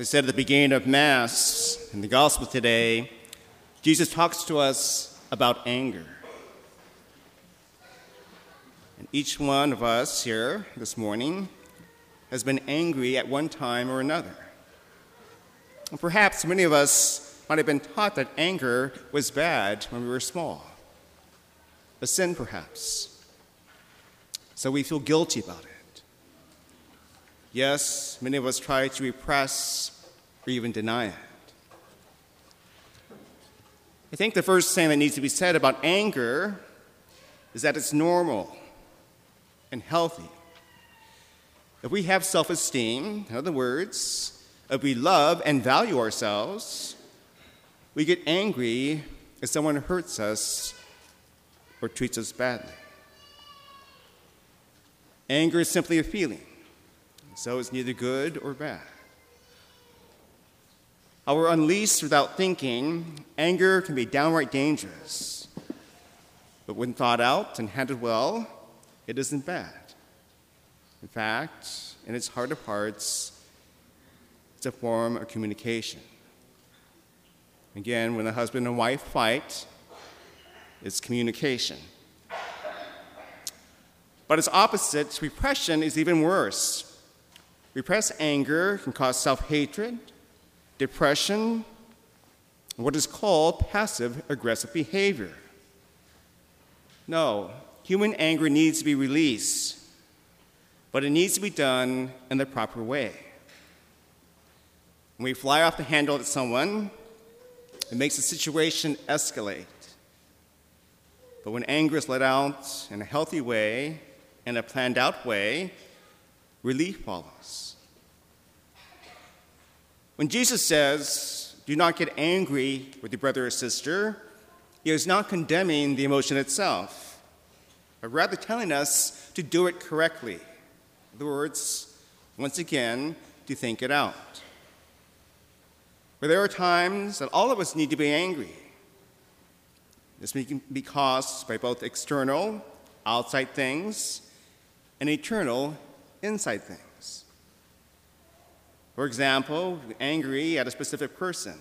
I said at the beginning of Mass in the Gospel today, Jesus talks to us about anger. And each one of us here this morning has been angry at one time or another. And perhaps many of us might have been taught that anger was bad when we were small, a sin perhaps. So we feel guilty about it. Yes, many of us try to repress or even deny it. I think the first thing that needs to be said about anger is that it's normal and healthy. If we have self esteem, in other words, if we love and value ourselves, we get angry if someone hurts us or treats us badly. Anger is simply a feeling, so it's neither good or bad. However, unleashed without thinking, anger can be downright dangerous. But when thought out and handled well, it isn't bad. In fact, in its heart of hearts, it's a form of communication. Again, when a husband and wife fight, it's communication. But its opposite, repression, is even worse. Repressed anger can cause self hatred, depression, and what is called passive aggressive behavior. No, Human anger needs to be released, but it needs to be done in the proper way. When we fly off the handle at someone, it makes the situation escalate. But when anger is let out in a healthy way, in a planned out way, relief follows. When Jesus says, Do not get angry with your brother or sister, he is not condemning the emotion itself but rather telling us to do it correctly. In other words, once again, to think it out. For there are times that all of us need to be angry. This can be caused by both external, outside things, and eternal, inside things. For example, angry at a specific person,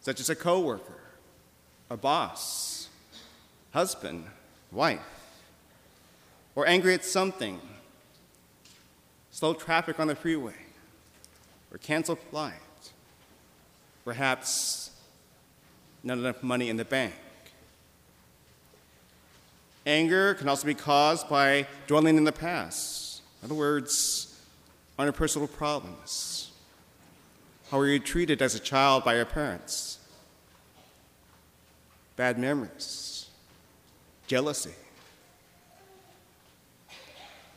such as a coworker, a boss, husband, wife, or angry at something, slow traffic on the freeway, or canceled flight, perhaps not enough money in the bank. Anger can also be caused by dwelling in the past. In other words, on personal problems. How were you treated as a child by your parents? Bad memories jealousy.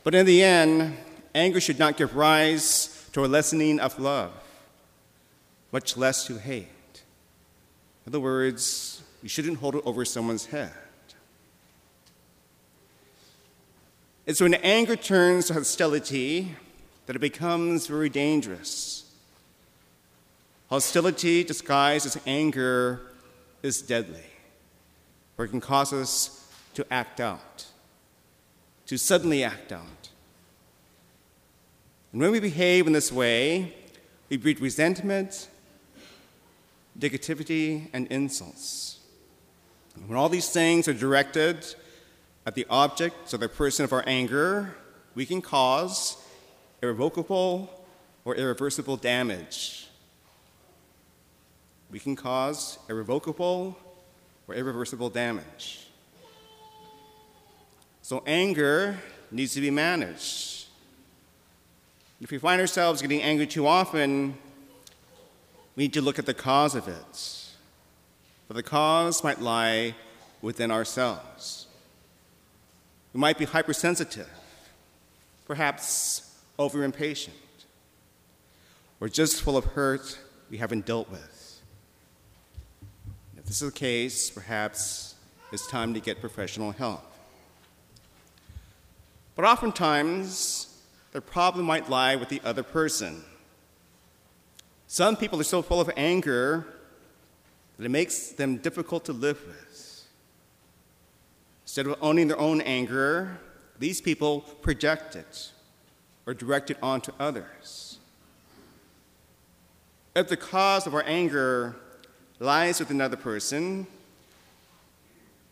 But in the end, anger should not give rise to a lessening of love, much less to hate. In other words, you shouldn't hold it over someone's head. It's when anger turns to hostility that it becomes very dangerous. Hostility disguised as anger is deadly, for it can cause us to act out, to suddenly act out. And when we behave in this way, we breed resentment, negativity, and insults. And when all these things are directed at the object or the person of our anger, we can cause irrevocable or irreversible damage. We can cause irrevocable or irreversible damage. So anger needs to be managed. If we find ourselves getting angry too often, we need to look at the cause of it. For the cause might lie within ourselves. Might be hypersensitive, perhaps over impatient, or just full of hurt we haven't dealt with. If this is the case, perhaps it's time to get professional help. But oftentimes, the problem might lie with the other person. Some people are so full of anger that it makes them difficult to live with. Instead of owning their own anger, these people project it or direct it onto others. If the cause of our anger lies with another person,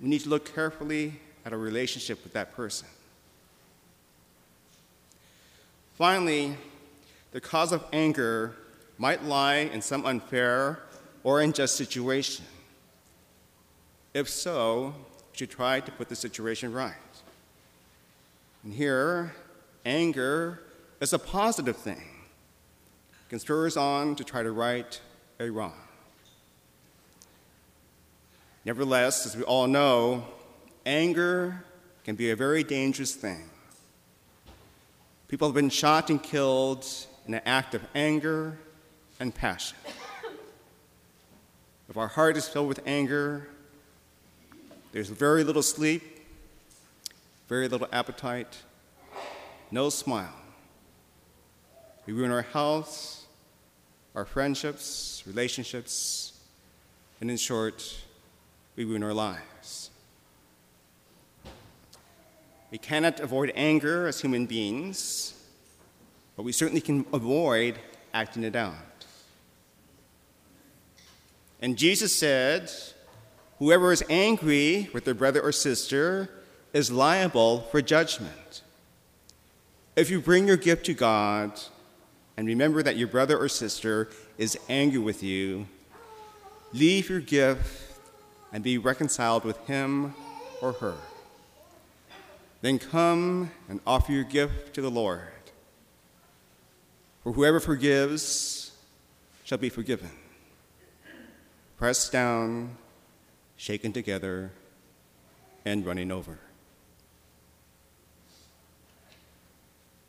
we need to look carefully at our relationship with that person. Finally, the cause of anger might lie in some unfair or unjust situation. If so, should try to put the situation right. And here, anger is a positive thing. It can spur us on to try to right a wrong. Nevertheless, as we all know, anger can be a very dangerous thing. People have been shot and killed in an act of anger and passion. If our heart is filled with anger, there's very little sleep, very little appetite, no smile. We ruin our health, our friendships, relationships, and in short, we ruin our lives. We cannot avoid anger as human beings, but we certainly can avoid acting it out. And Jesus said, Whoever is angry with their brother or sister is liable for judgment. If you bring your gift to God and remember that your brother or sister is angry with you, leave your gift and be reconciled with him or her. Then come and offer your gift to the Lord. For whoever forgives shall be forgiven. Pressed down, shaken together, and running over.